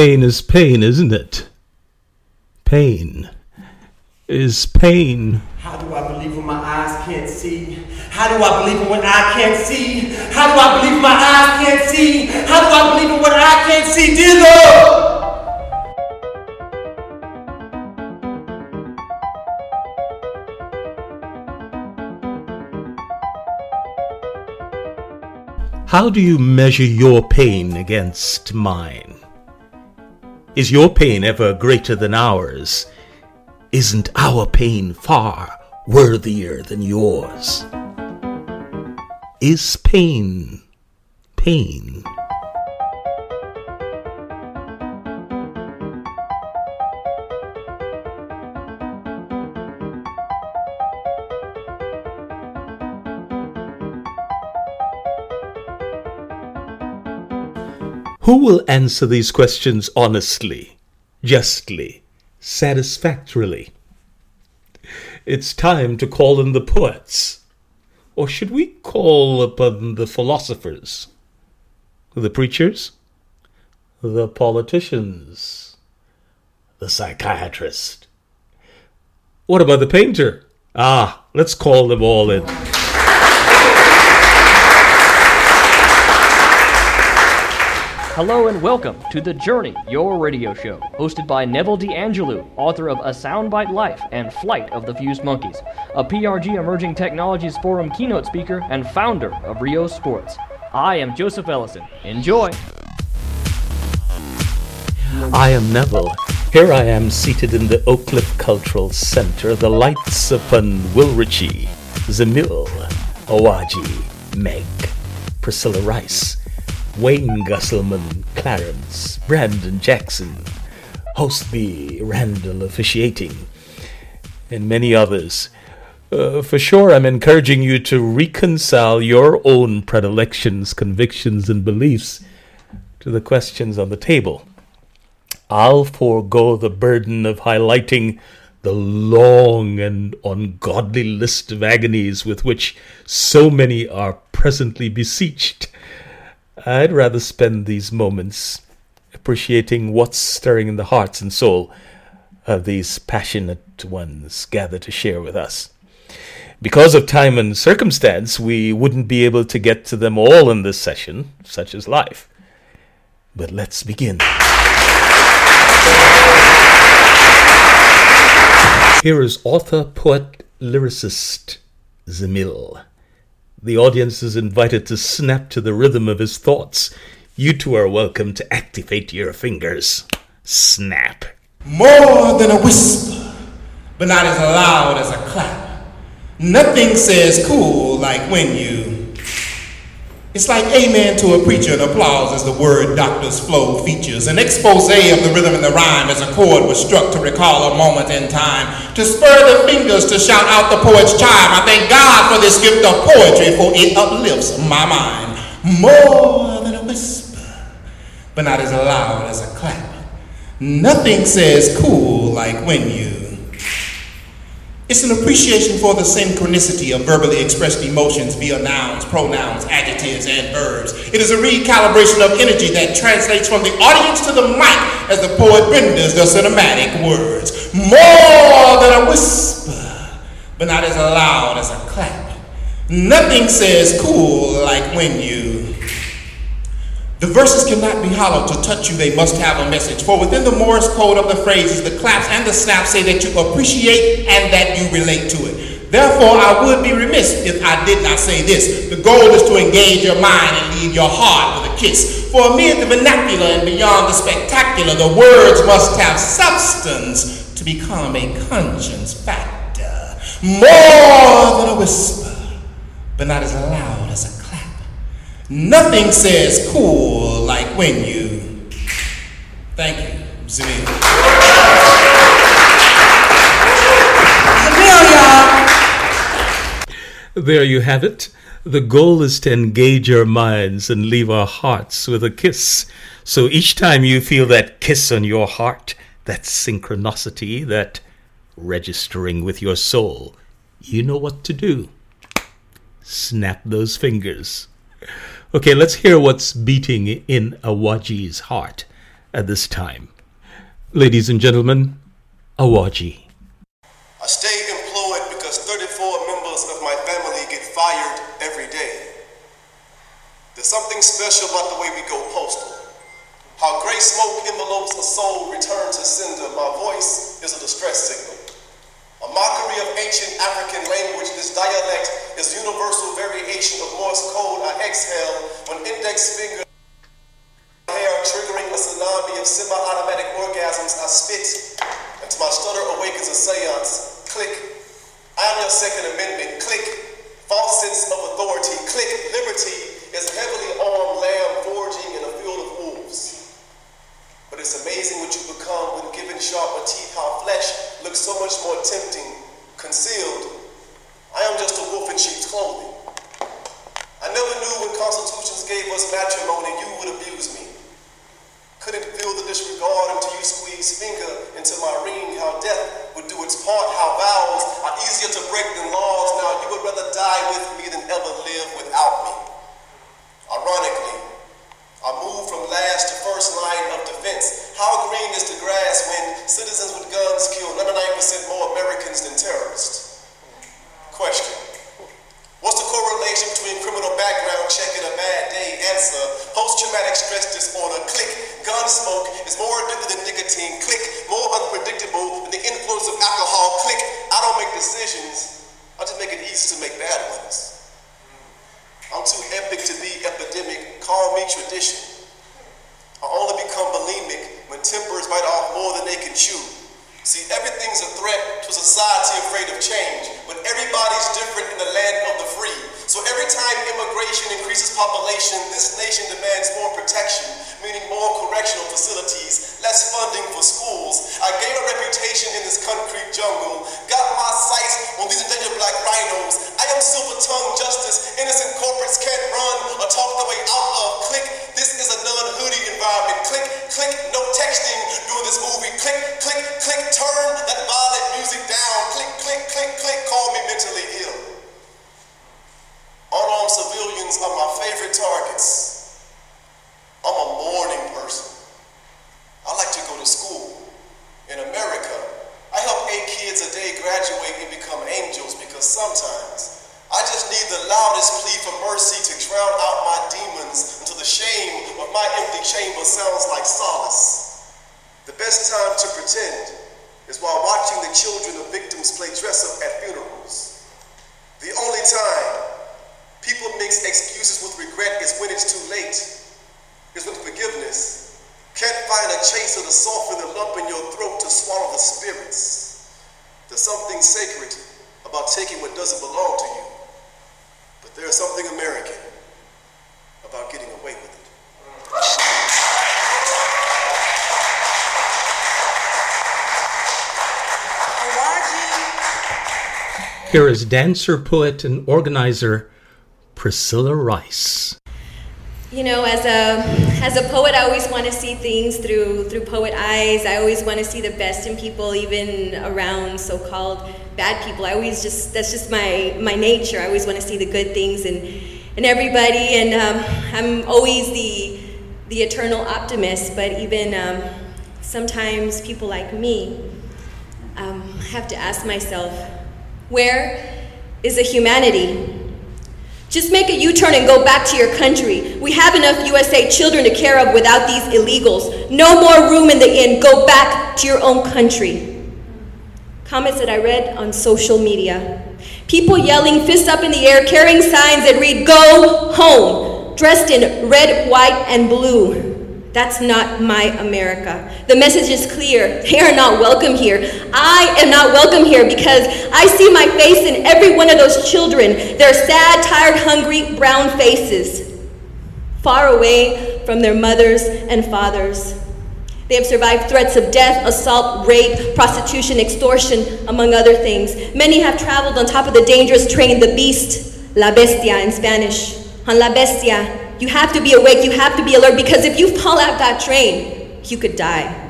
Pain is pain, isn't it? Pain is pain. How do I believe when my eyes can't see? How do I believe in what I can't see? How do I believe in my eyes can't see? How do I believe in what I can't see? Dear Lord! How do you measure your pain against mine? Is your pain ever greater than ours? Isn't our pain far worthier than yours? Is pain pain? Who will answer these questions honestly, justly, satisfactorily? It's time to call in the poets. Or should we call upon the philosophers? The preachers? The politicians? The psychiatrist? What about the painter? Ah, let's call them all in. Hello and welcome to The Journey, your radio show, hosted by Neville DeAngelou, author of A Soundbite Life and Flight of the Fused Monkeys, a PRG Emerging Technologies Forum keynote speaker and founder of RyoSports. I am Joseph Ellison. Enjoy! I am Neville. Here I am seated in the Oak Cliff Cultural Center, the lights upon Will Richey, Zemill, Awaji, Meg, Priscilla Rice, Wayne Gusselman, Clarence, Brandon Jackson, Host B, Randall officiating, and many others. Uh, for sure, I'm encouraging you to reconcile your own predilections, convictions, and beliefs to the questions on the table. I'll forego the burden of highlighting the long and ungodly list of agonies with which so many are presently besieged. I'd rather spend these moments appreciating what's stirring in the hearts and soul of these passionate ones gathered to share with us. Because of time and circumstance, we wouldn't be able to get to them all in this session, such is life. But let's begin. Here is author, poet, lyricist Zemill. The audience is invited to snap to the rhythm of his thoughts. You two are welcome to activate your fingers. Snap. More than a whisper, but not as loud as a clap. Nothing says cool like when you it's like amen to a preacher and applause as the word doctor's flow features. An expose of the rhythm and the rhyme as a chord was struck to recall a moment in time. To spur the fingers to shout out the poet's chime. I thank God for this gift of poetry, for it uplifts my mind. More than a whisper, but not as loud as a clap. Nothing says cool like when you it's an appreciation for the synchronicity of verbally expressed emotions via nouns, pronouns, adjectives, and verbs. It is a recalibration of energy that translates from the audience to the mic as the poet renders the cinematic words. More than a whisper, but not as loud as a clap. Nothing says cool like when you the verses cannot be hollow. To touch you, they must have a message. For within the Morse code of the phrases, the claps and the snaps say that you appreciate and that you relate to it. Therefore, I would be remiss if I did not say this. The goal is to engage your mind and leave your heart with a kiss. For amid the vernacular and beyond the spectacular, the words must have substance to become a conscience factor. More than a whisper, but not as loud as a Nothing says cool like when you. Thank you, Zemill. There you have it. The goal is to engage our minds and leave our hearts with a kiss. So each time you feel that kiss on your heart, that synchronicity, that registering with your soul, you know what to do. Snap those fingers. Okay, let's hear what's beating in Awaji's heart at this time. Ladies and gentlemen, Awaji. I stay employed because 34 members of my family get fired every day. There's something special about the way we go postal. How gray smoke envelopes a soul returns to sender. My voice is a distress signal. A mockery of ancient African language, this dialect is universal variation of Morse code. I exhale when index finger hair triggering a tsunami of semi-automatic orgasms. I spit until my stutter awakens a seance. Click. I am your Second Amendment. Click. False sense of authority. Click. Liberty is a heavily armed lamb forging in a field of wolves. But it's amazing what you become when given sharper teeth, how flesh looks so much more tempting, concealed. I am just a wolf in sheep's clothing. I never knew when constitutions gave us matrimony, you would abuse me. Couldn't feel the disregard until you squeezed finger into my ring, how death would do its part, how vows are easier to break than laws. Now you would rather die with me than ever live without me. Ironically, I move from last to first line of defense. How green is the grass when citizens with guns kill 99% more Americans than terrorists? Question. What's the correlation between criminal background check and a bad day? Answer. Post-traumatic stress disorder. Click. Gun smoke is more addictive than nicotine. Click. More unpredictable than the influence of alcohol. Click. I don't make decisions. I just make it easy to make bad ones. I'm too epic to be epidemic. Call me tradition. I only become bulimic when tempers bite off more than they can chew. See, everything's a threat to a society afraid of change, but everybody's different in the land of the free. So every time immigration increases population, this nation demands more protection, meaning more correctional facilities, less funding for schools. I gained a reputation in this concrete jungle, got my sights on these endangered black rhinos. I am silver tongue justice. Innocent corporates can't run or talk their way out of. Click, this is a non-hoodie environment. Click, click, no texting during this movie. Click, click, click, turn that violent music down. Click, click, click, click, call me mentally ill. Unarmed civilians are my favorite targets. I'm a morning person. I like to go to school. In America, I help eight kids a day graduate and become angels because sometimes I just need the loudest plea for mercy to drown out my demons until the shame of my empty chamber sounds like solace. The best time to pretend is while watching the children of victims play dress up at funerals. The only time People mix excuses with regret is when it's too late. It's when forgiveness can't find a chaser to soften the lump in your throat to swallow the spirits. There's something sacred about taking what doesn't belong to you. But there's something American about getting away with it. Here is dancer, poet, and organizer Priscilla Rice. You know, as a as a poet, I always want to see things through through poet eyes. I always want to see the best in people, even around so-called bad people. I always just that's just my my nature. I always want to see the good things in in everybody, and um, I'm always the the eternal optimist. But even um, sometimes people like me um, have to ask myself, where is the humanity? Just make a U turn and go back to your country. We have enough USA children to care of without these illegals. No more room in the inn. Go back to your own country. Comments that I read on social media. People yelling, fists up in the air, carrying signs that read, Go home, dressed in red, white, and blue. That's not my America. The message is clear. They are not welcome here. I am not welcome here because I see my face in every one of those children. Their sad, tired, hungry, brown faces, far away from their mothers and fathers. They have survived threats of death, assault, rape, prostitution, extortion, among other things. Many have traveled on top of the dangerous train, the beast, La Bestia in Spanish. On La Bestia, you have to be awake, you have to be alert, because if you fall out that train, you could die.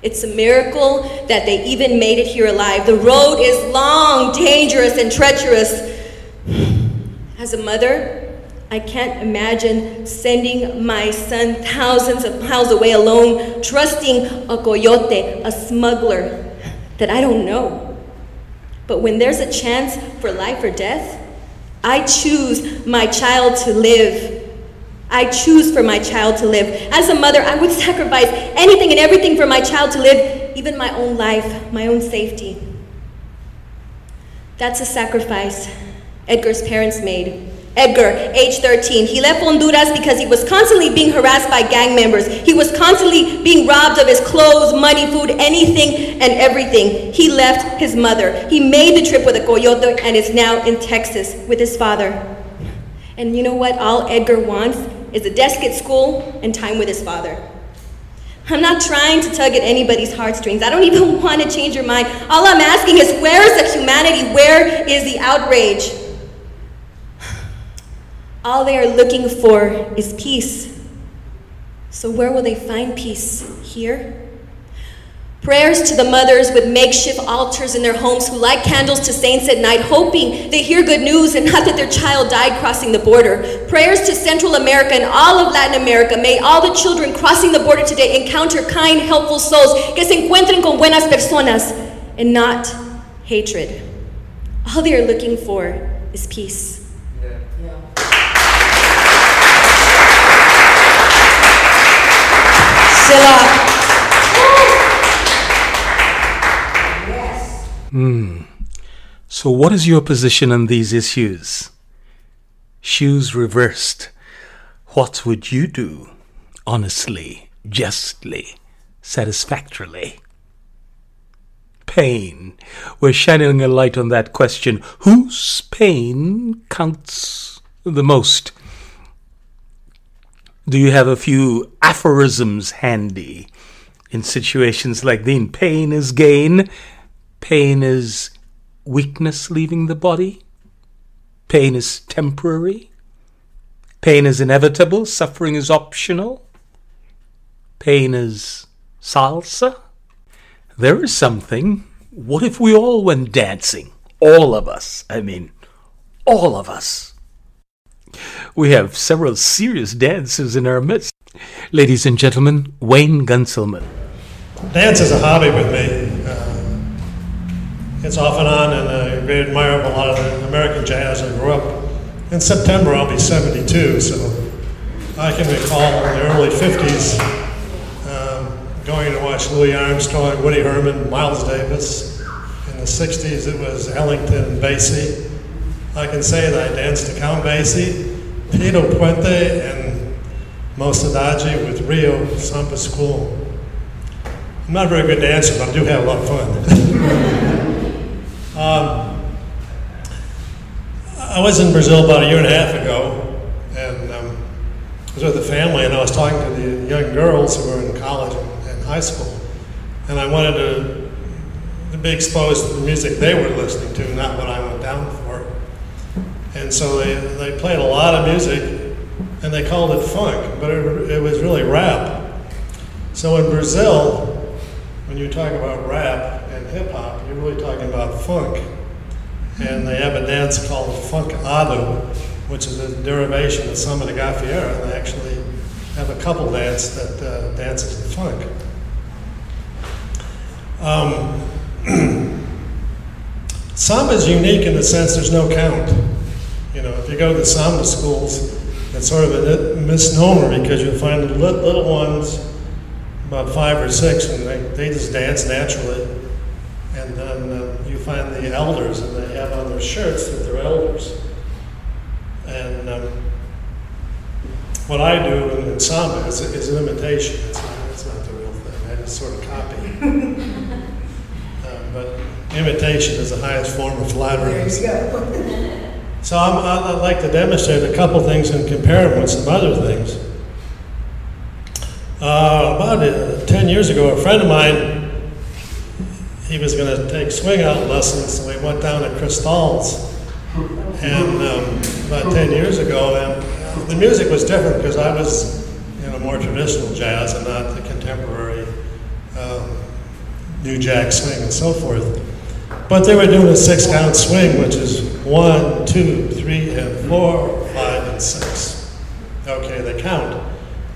It's a miracle that they even made it here alive. The road is long, dangerous, and treacherous. As a mother, I can't imagine sending my son thousands of miles away alone, trusting a coyote, a smuggler that I don't know. But when there's a chance for life or death, I choose my child to live. I choose for my child to live. As a mother, I would sacrifice anything and everything for my child to live, even my own life, my own safety. That's a sacrifice Edgar's parents made. Edgar, age 13. He left Honduras because he was constantly being harassed by gang members. He was constantly being robbed of his clothes, money, food, anything and everything. He left his mother. He made the trip with a coyote and is now in Texas with his father. And you know what? All Edgar wants is a desk at school and time with his father. I'm not trying to tug at anybody's heartstrings. I don't even want to change your mind. All I'm asking is where is the humanity? Where is the outrage? All they are looking for is peace. So, where will they find peace? Here? Prayers to the mothers with makeshift altars in their homes who light candles to saints at night, hoping they hear good news and not that their child died crossing the border. Prayers to Central America and all of Latin America. May all the children crossing the border today encounter kind, helpful souls que se encuentren con buenas personas and not hatred. All they are looking for is peace. So, what is your position on these issues? Shoes reversed. What would you do? Honestly, justly, satisfactorily? Pain. We're shining a light on that question. Whose pain counts the most? Do you have a few aphorisms handy in situations like these? Pain is gain. Pain is weakness leaving the body. Pain is temporary. Pain is inevitable. Suffering is optional. Pain is salsa. There is something. What if we all went dancing? All of us. I mean, all of us. We have several serious dancers in our midst. Ladies and gentlemen, Wayne Gunselman. Dance is a hobby with me. Uh, it's off and on, and I very admire a lot of the American jazz. I grew up in September. I'll be 72, so I can recall in the early 50s um, going to watch Louis Armstrong, Woody Herman, Miles Davis. In the 60s, it was Ellington Basie. I can say that I danced to Count Basie, Tito Puente, and Mos Adagio with Rio Samba School. I'm not a very good dancer, but I do have a lot of fun. Um, I was in Brazil about a year and a half ago, and um, I was with the family, and I was talking to the young girls who were in college and, and high school, and I wanted to, to be exposed to the music they were listening to, not what I went down for. And so they, they played a lot of music, and they called it funk, but it, it was really rap. So in Brazil, when you talk about rap and hip hop, you're really talking about funk. And they have a dance called funkado, which is a derivation of samba de gafieira. And they actually have a couple dance that uh, dances the funk. Um, samba is unique in the sense there's no count. You know, if you go to the samba schools, it's sort of a misnomer because you'll find the little ones, about five or six, and they, they just dance naturally. And then uh, you find the elders, and they have on their shirts that they're elders. And um, what I do in, in samba is, is an imitation. It's not, it's not the real thing. I just sort of copy. um, but imitation is the highest form of flattery. So I'm, I'd like to demonstrate a couple things and compare them with some other things. Uh, about uh, 10 years ago, a friend of mine he was going to take swing out lessons, so we went down to Cristal's. And um, about 10 years ago, and the music was different because I was you know more traditional jazz and not the contemporary um, new jack swing and so forth. But they were doing a six count swing, which is one, two, three, and four, five, and six. Okay, they count.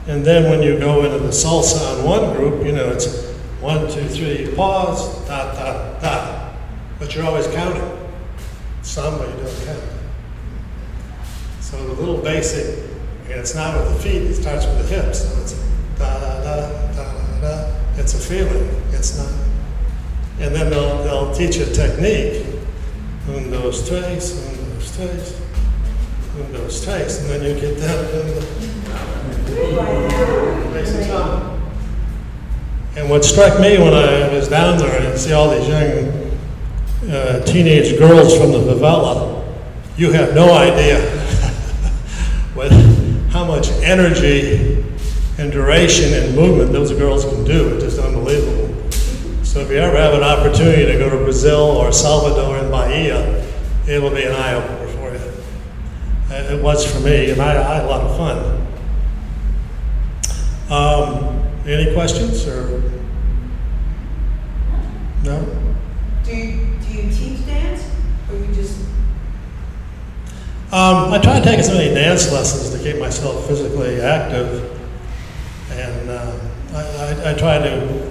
And then when you go into the salsa on one group, you know, it's one, two, three, pause, da, da, da. But you're always counting. Samba, you don't count. So the little basic, and it's not with the feet, it starts with the hips. So it's da, da, da, da, da. It's a feeling. It's not. And then they'll, they'll teach a technique. Un, those tres, un, those tres, un, those tres. And then you get down. And what struck me when I was down there and see all these young uh, teenage girls from the favela, you have no idea what, how much energy and duration and movement those girls can do. It's just unbelievable. So if you ever have an opportunity to go to Brazil or Salvador Bahia, it will be an eye opener for you. It was for me, and I, I had a lot of fun. Um, any questions or no? Do you, do you teach dance or you just Um, I try to take as many dance lessons to keep myself physically active, and uh, I, I, I try to,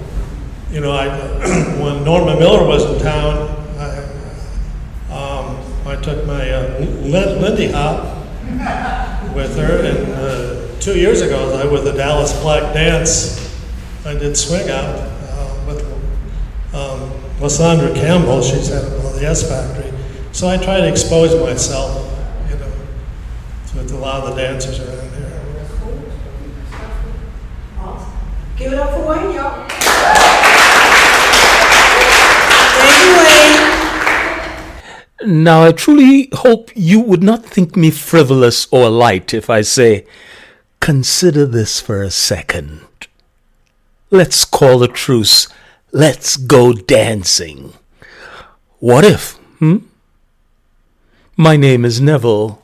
you know, I, when Norma Miller was in town, took my uh, Lindy Hop with her, and uh, two years ago, I with the Dallas Black Dance, I did swing out uh, with um, Lysandra Campbell. She's at well, the S Factory, so I try to expose myself, you know, to a lot of the dancers around here. give it up for Wayne, y'all? Now, I truly hope you would not think me frivolous or light if I say, consider this for a second. Let's call a truce. Let's go dancing. What if, hmm? My name is Neville.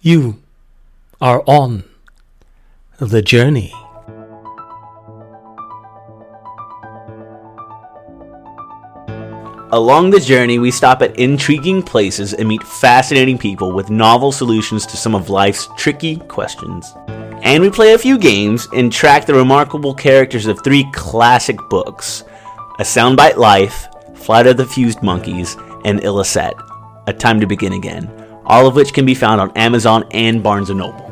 You are on the journey. Along the journey, we stop at intriguing places and meet fascinating people with novel solutions to some of life's tricky questions. And we play a few games and track the remarkable characters of three classic books A Soundbite Life, Flight of the Fused Monkeys, and Illicet A Time to Begin Again, all of which can be found on Amazon and Barnes & Noble.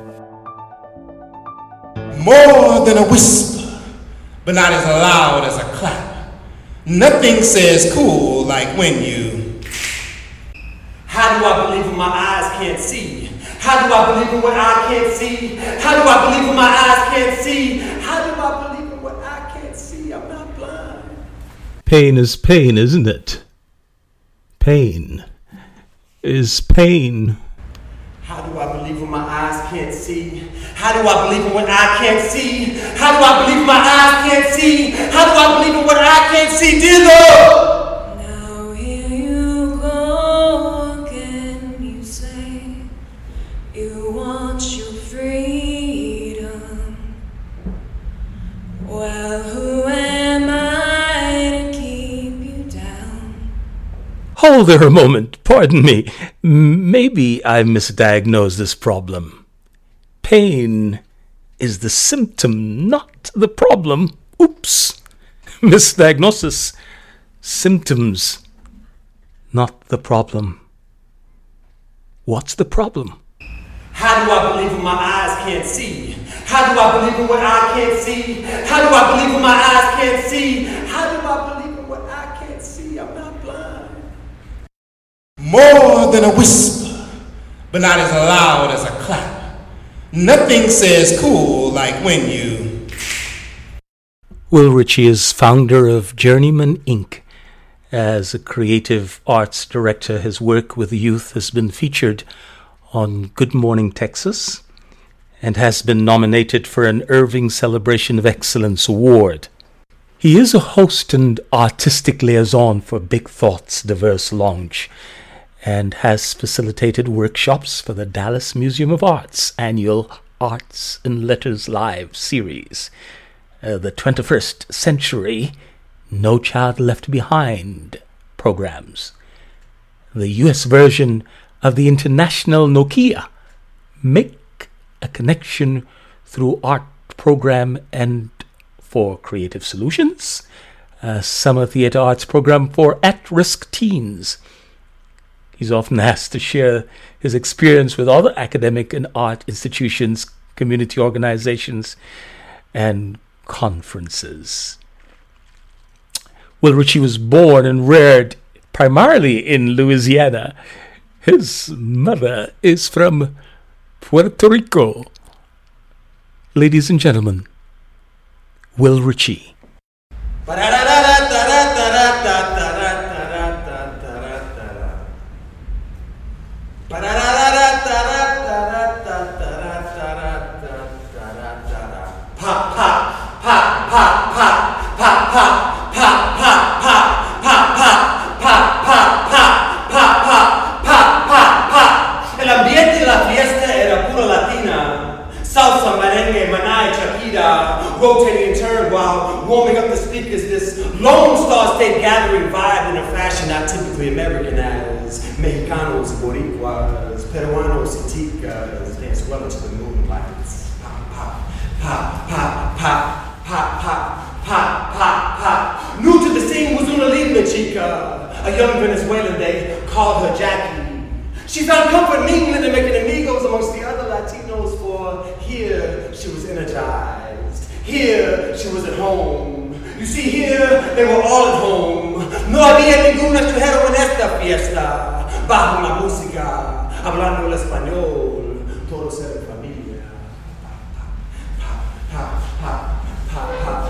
More than a whisper, but not as loud as a clap. Nothing says cool like when you. How do I believe when my eyes can't see? How do I believe in what I can't see? How do I believe when my eyes can't see? How do I believe in what I can't see? I'm not blind. Pain is pain, isn't it? Pain is pain. How do I believe when my eyes can't see? How do I believe in what I can't see? How do I believe when my eyes can't see? How do I believe in what I can't see? Dear Lord! Now here you go again. You say you want your freedom. Well, who am I to keep you down? Hold there a moment. Pardon me. M- Maybe I misdiagnosed this problem. Pain is the symptom, not the problem. Oops. Misdiagnosis. Symptoms, not the problem. What's the problem? How do I believe when my eyes can't see? How do I believe in what I can't see? How do I believe when my eyes can't see? How do I believe in what I can't see? I'm not blind. More than a whisper, but not as loud as a clap. Nothing says cool like when you. Will Richey is founder of Journeyman Ink. As a creative arts director, his work with youth has been featured on Good Morning Texas and has been nominated for an Irving Celebration of Excellence Award. He is a host and artistic liaison for Big Thoughts Diverse Lounge and has facilitated workshops for the Dallas Museum of Art's annual Arts and Letters Live series. Uh, the 21st Century No Child Left Behind programs, the US version of the International Nokia make a connection through art program and for creative solutions, a summer theater arts program for at-risk teens. He's often asked to share his experience with other academic and art institutions, community organizations, and conferences. Will Richey was born and reared primarily in Louisiana. His mother is from Puerto Rico. Ladies and gentlemen, Will Richey. El rotating in turn while warming up the speakers. This Lone Star State gathering vibe in a fashion not typically American as Mexicanos, Boricuas, Peruanos, Ticas dance well into the moonlights. Pop, pop, pop, pop, pop, pop, pop, pop, pop. New to the scene was una linda chica, a young Venezuelan they called her Jackie. She found comfort in England and making amigos amongst the other Latinos, for here she was energized. Here she was at home. You see, here they were all at home. No había ningún extranjero en esta fiesta. Bajo la música, hablando el español, todos eran familia. Pop, pop, pop.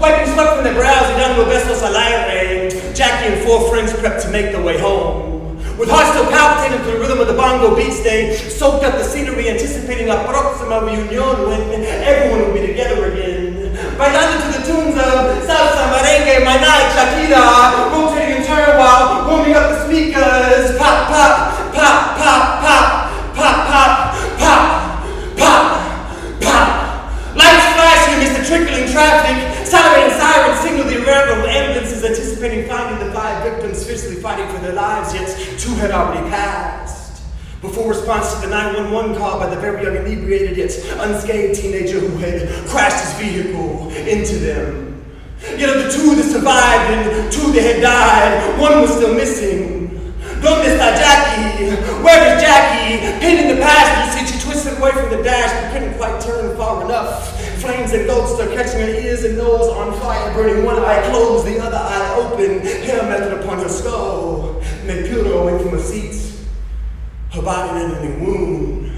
Wiping sweat from their brows and dando besos al aire, Jackie and four friends prepped to make their way home. With hearts still palpitating to the rhythm of the bongo beats, they soaked up the scenery, anticipating la próxima reunión when everyone will be together again. Bailando to the tunes of salsa, merengue, maná, shakira, rotating in turn while warming up the speakers. Pop, pop, pop, pop, pop. pop, pop, pop, pop, pop. Lights flashing as the trickling traffic, siren sirens, singing of ambulances anticipating finding the five victims fiercely fighting for their lives, yet two had already passed. Before response to the 911 call by the very young inebriated yet unscathed teenager who had crashed his vehicle into them. Yet of the two that survived and two that had died, one was still missing. Don't miss está Jackie? Where is Jackie? Pinned in the passenger seat, she twisted away from the dash but couldn't quite turn far enough. Flames and engulfed her, catching her ears and nose on fire, burning one eye closed, the other eye open, hair melted upon her skull. Her away from her seat. Her body an ending wound,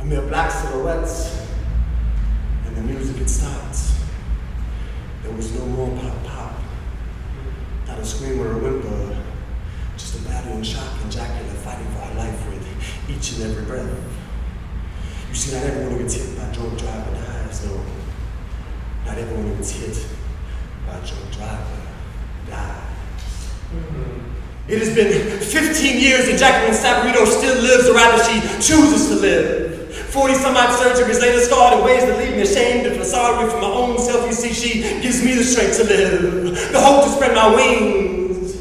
a mere black silhouettes, and the music had stopped. There was no more pop pop, not a scream or a whimper, just a battering shock and Jacqueline fighting for her life with each and every breath. You see, not everyone who gets hit by a drunk driver though. Not everyone gets hit by drunk driver dies. It has been 15 years and Jacqueline Sabarito still lives, or rather, she chooses to live. 40 some odd surgeries later, scarred in ways that leave me ashamed and sorry for my own self. You see, she gives me the strength to live, the hope to spread my wings,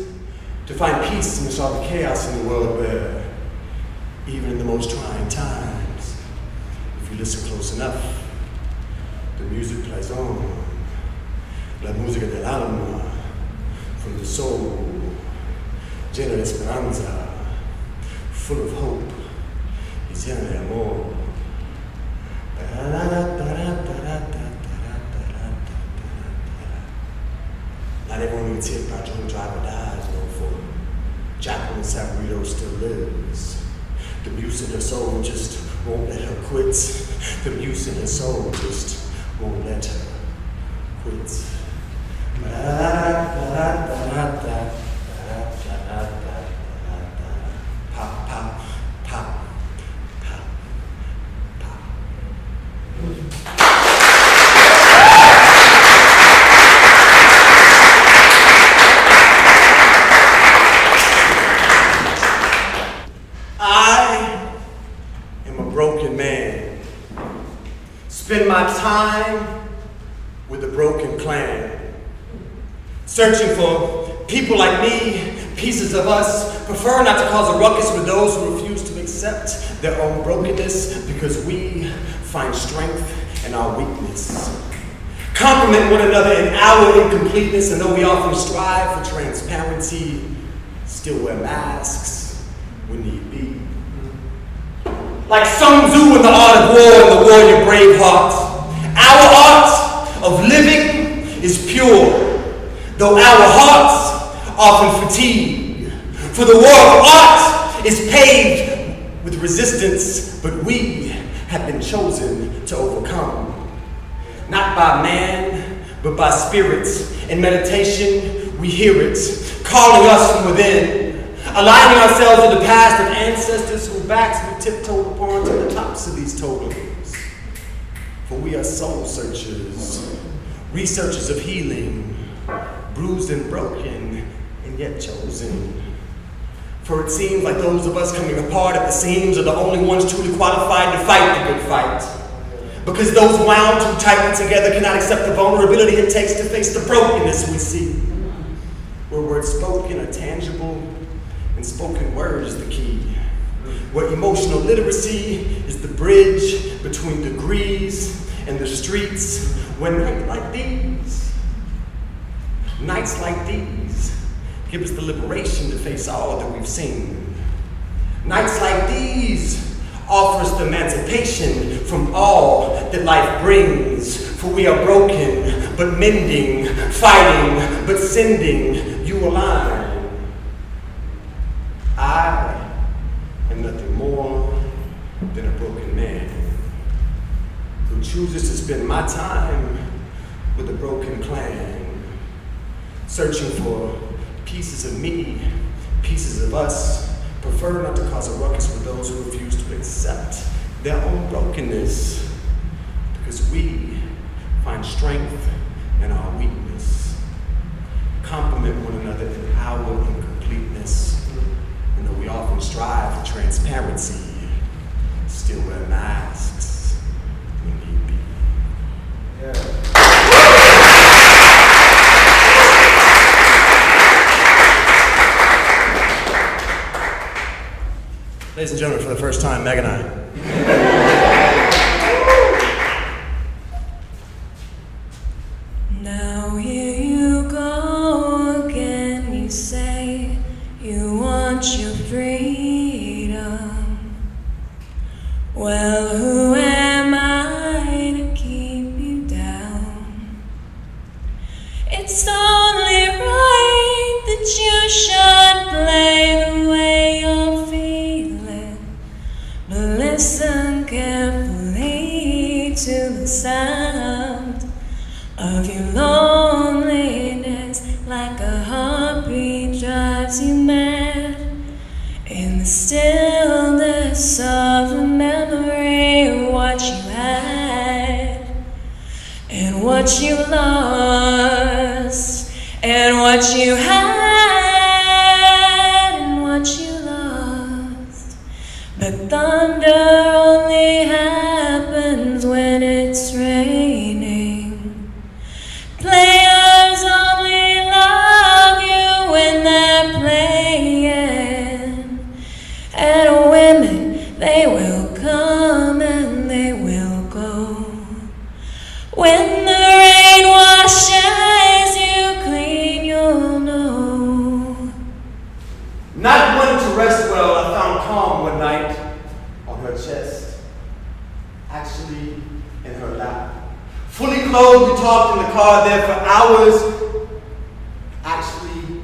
to find peace amidst all the chaos in the world where, even in the most trying times, if you listen close enough, the music plays on. La música del alma, from the soul, llena de esperanza, full of hope, y llena de amor. Not everyone who gets hit by a drunk driver dies, no, for Jacqueline Sabarito still lives. The muse in her soul just won't let her quit. The muse in her soul just more NATO quits. Searching for people like me, pieces of us, prefer not to cause a ruckus with those who refuse to accept their own brokenness because we find strength in our weakness. Compliment one another in our incompleteness, and though we often strive for transparency, still wear masks when need be. Like Sun Tzu in the art of war and the warrior brave heart, our art of living is pure, though our hearts often fatigue. For the war of art is paved with resistance, but we have been chosen to overcome. Not by man, but by spirits. In meditation, we hear it, calling us from within, aligning ourselves with the past of ancestors whose backs we tiptoed upon to the tops of these totems. For we are soul searchers, researchers of healing, bruised and broken, and yet chosen. For it seems like those of us coming apart at the seams are the only ones truly qualified to fight the good fight. Because those wound too tightly together cannot accept the vulnerability it takes to face the brokenness we see. Where words spoken are tangible and spoken word is the key. Where emotional literacy is the bridge between degrees and the streets. When nights like these, nights like these, give us the liberation to face all that we've seen. Nights like these offer us the emancipation from all that life brings. For we are broken, but mending, fighting, but sending you a line. I am nothing more than a broken man who chooses to spend my time with a broken clan, searching for pieces of me, pieces of us, prefer not to cause a ruckus for those who refuse to accept their own brokenness, because we find strength in our weakness, complement one another in our incompleteness, and though we often strive for transparency, still wear masks when need be. Ladies and gentlemen, for the first time, Meg and I. Now here you go again. You say you want your freedom. Well, who well, calm one night on her chest. Actually, in her lap. Fully clothed, we talked in the car there for hours. Actually,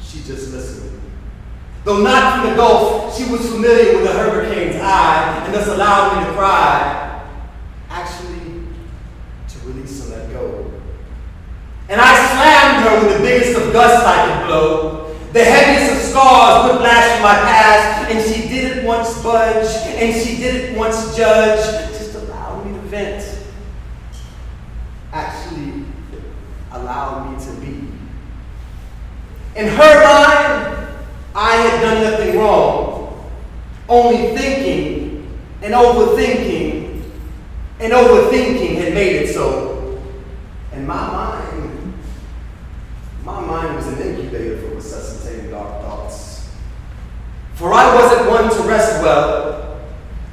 she just listened. Though not from the Gulf, she was familiar with the hurricane's eye and thus allowed me to cry. Actually, to release and let go. And I slammed her with the biggest of gusts I could blow. The heaviest of scars whiplash from my past, and she didn't once budge, and she didn't once judge, just allow me to vent. Actually, allow me to be. In her mind, I had done nothing wrong, only thinking and overthinking and overthinking had made it so. In my mind, my mind was an incubator for resuscitating dark thoughts. For I wasn't one to rest well,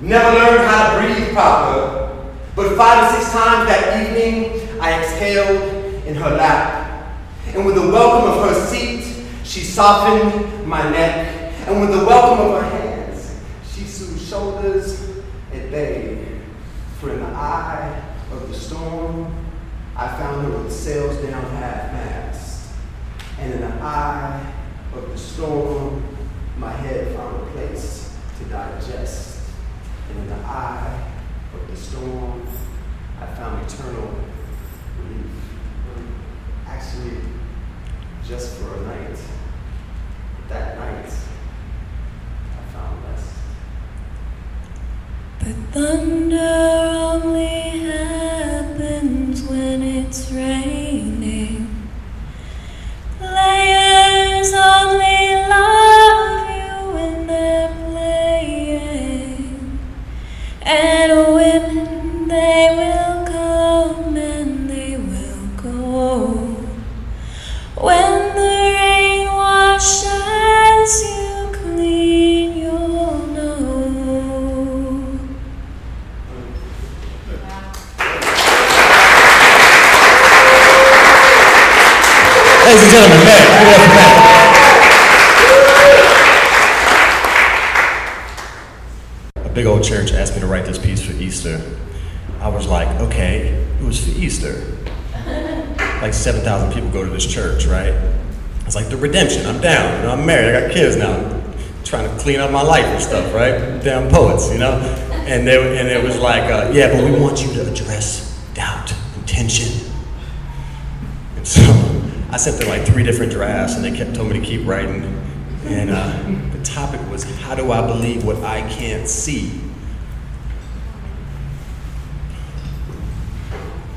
Never learned how to breathe proper, but five or six times that evening I exhaled in her lap. And with the welcome of her seat, she softened my neck. And with the welcome of her hands, she soothed shoulders at bay. For in the eye of the storm, I found her with sails down half mast. And in the eye of the storm, my head found a place to digest. And in the eye of the storm, I found eternal relief. Actually, just for a night. That night, I found rest. But thunder only happens when it's raining. Big old church asked me to write this piece for Easter. I was like, okay, it was for Easter. Like 7,000 people go to this church, right? It's like the redemption. I'm down. You know, I'm married. I got kids now. I'm trying to clean up my life and stuff, right? Damn poets, you know? And, they, and it was like, uh, yeah, but we want you to address doubt and tension. And so I sent them like three different drafts, and they kept telling me to keep writing. And uh, the topic was, how do I believe what I can't see?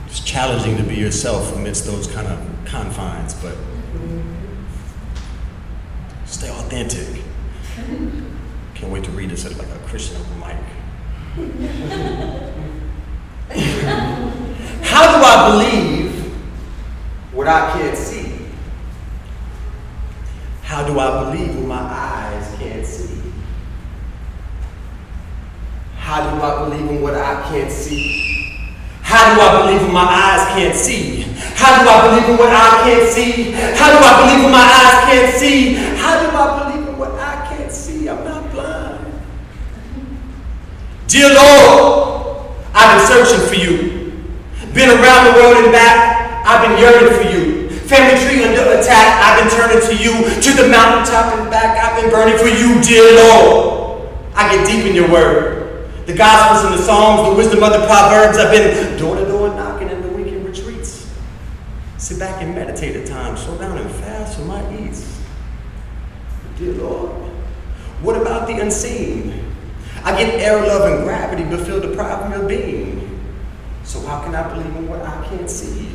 It's challenging to be yourself amidst those kind of confines, but stay authentic. Can't wait to read this at like a Christian mic. How do I believe what I can't see? How do I believe what my eyes can't see? How do I believe in what I can't see? How do I believe in my eyes can't see? How do I believe in what I can't see? How do I believe in my eyes can't see? How do I believe in what I can't see? I'm not blind. Dear Lord, I've been searching for you. Been around the world and back, I've been yearning for you. Family tree under attack, I've been turning to you. To the mountaintop and back, I've been burning for you, dear Lord. I get deep in your word. The Gospels and the Psalms, the wisdom of the Proverbs, I've been door to door knocking in the weekend retreats. Sit back and meditate at times, slow down and fast for my eats. Dear Lord, what about the unseen? I get air, love, and gravity, but feel deprived of your being. So how can I believe in what I can't see?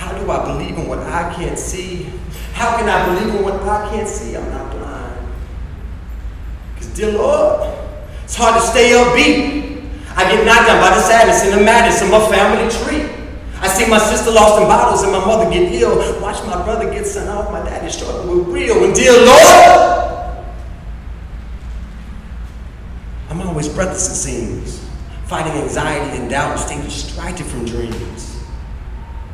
How do I believe in what I can't see? How can I believe in what I can't see? I'm not blind. Because, dear Lord, it's hard to stay upbeat. I get knocked down by the sadness and the madness of my family tree. I see my sister lost in bottles and my mother get ill. Watch my brother get sent off. My daddy struggle with real. And dear Lord, I'm always breathless, it seems, fighting anxiety and doubt, staying distracted from dreams.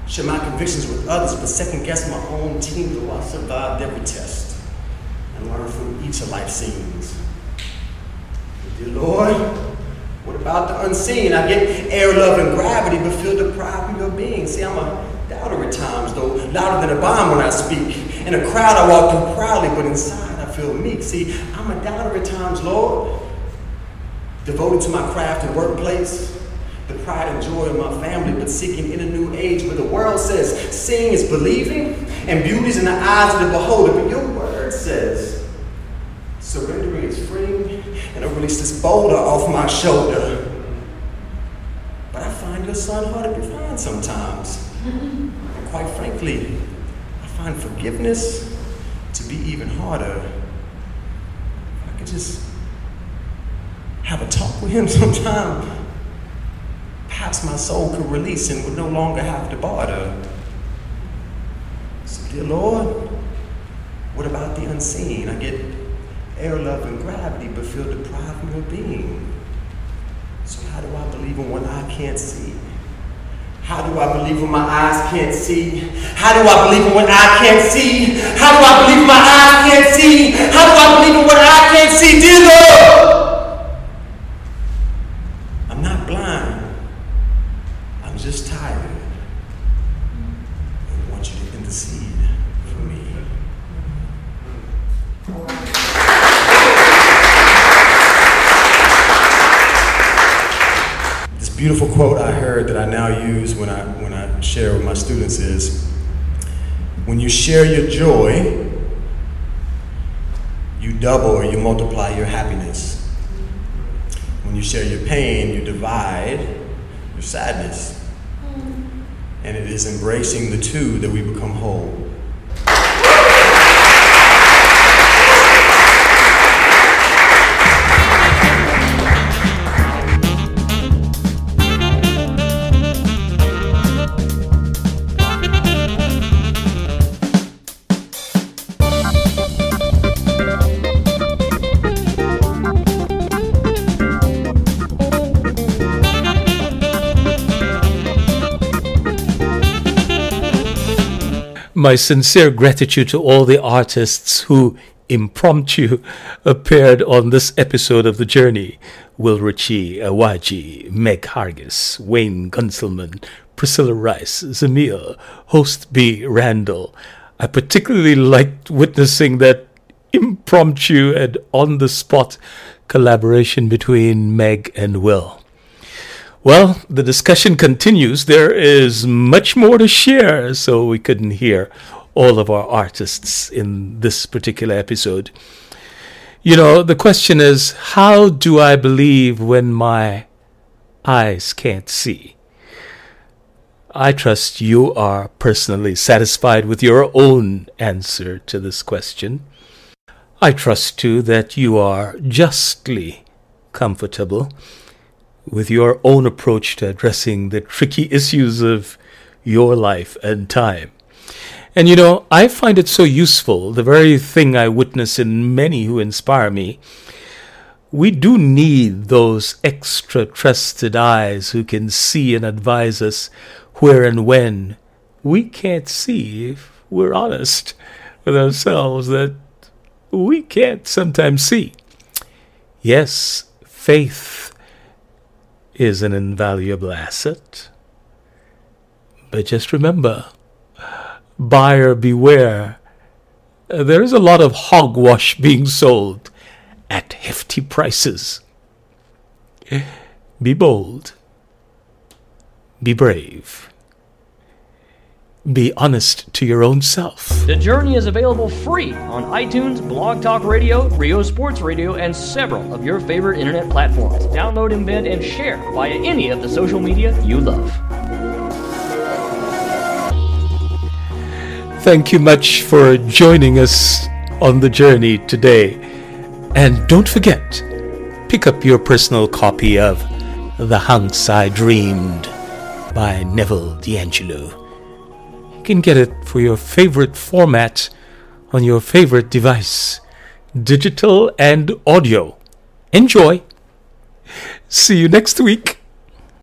Share my convictions with others, but second guess my own team, though I survived every test and learned from each of life's scenes. Dear Lord, what about the unseen? I get air, love, and gravity, but feel deprived of your being. See, I'm a doubter at times, though, louder than a bomb when I speak. In a crowd, I walk through proudly, but inside, I feel meek. See, I'm a doubter at times, Lord. Devoted to my craft and workplace, the pride and joy of my family, but seeking in a new age where the world says seeing is believing and beauty is in the eyes of the beholder. But your word says surrendering is freeing and I release this boulder off my shoulder. But I find your son hard to define sometimes. And quite frankly, I find forgiveness to be even harder. I could just have a talk with him sometime, perhaps my soul could release and would no longer have to barter. So, dear Lord, what about the unseen? I get air, love, and gravity, but feel deprived of being. So how do I believe in what I can't see? How do I believe when my eyes can't see? How do I believe in what I can't see? How do I believe when my eyes can't see? How do I believe in what I can't see? Dear Lord, I'm not blind. I'm just tired. I want you to intercede for me. This beautiful quote I heard that I now use when I, when I share with my students is when you share your joy, you double or you multiply your happiness. When you share your pain, you divide your sadness. Mm. And it is embracing the two that we become whole. My sincere gratitude to all the artists who impromptu appeared on this episode of The Journey. Will Richey, Awaji, Meg Hargis, Wayne Gunselman, Priscilla Rice, Zemill, Host B. Randall. I particularly liked witnessing that impromptu and on the spot collaboration between Meg and Will. Well, the discussion continues. There is much more to share, so we couldn't hear all of our artists in this particular episode. You know, the question is how do I believe when my eyes can't see? I trust you are personally satisfied with your own answer to this question. I trust too that you are justly comfortable with your own approach to addressing the tricky issues of your life and time. And you know, I find it so useful, the very thing I witness in many who inspire me. We do need those extra trusted eyes who can see and advise us where and when we can't see if we're honest with ourselves that we can't sometimes see. Yes, faith is an invaluable asset. But just remember, buyer beware. Uh, there is a lot of hogwash being sold at hefty prices. Be bold. Be brave. Be honest to your own self. The Journey is available free on iTunes, Blog Talk Radio, RyoSports Radio, and several of your favorite internet platforms. Download, embed, and share via any of the social media you love. Thank you much for joining us on the journey today. And don't forget, pick up your personal copy of The Hunks I Dreamed by Neville DeAngelou. Can get it for your favorite format on your favorite device, digital and audio. Enjoy! See you next week.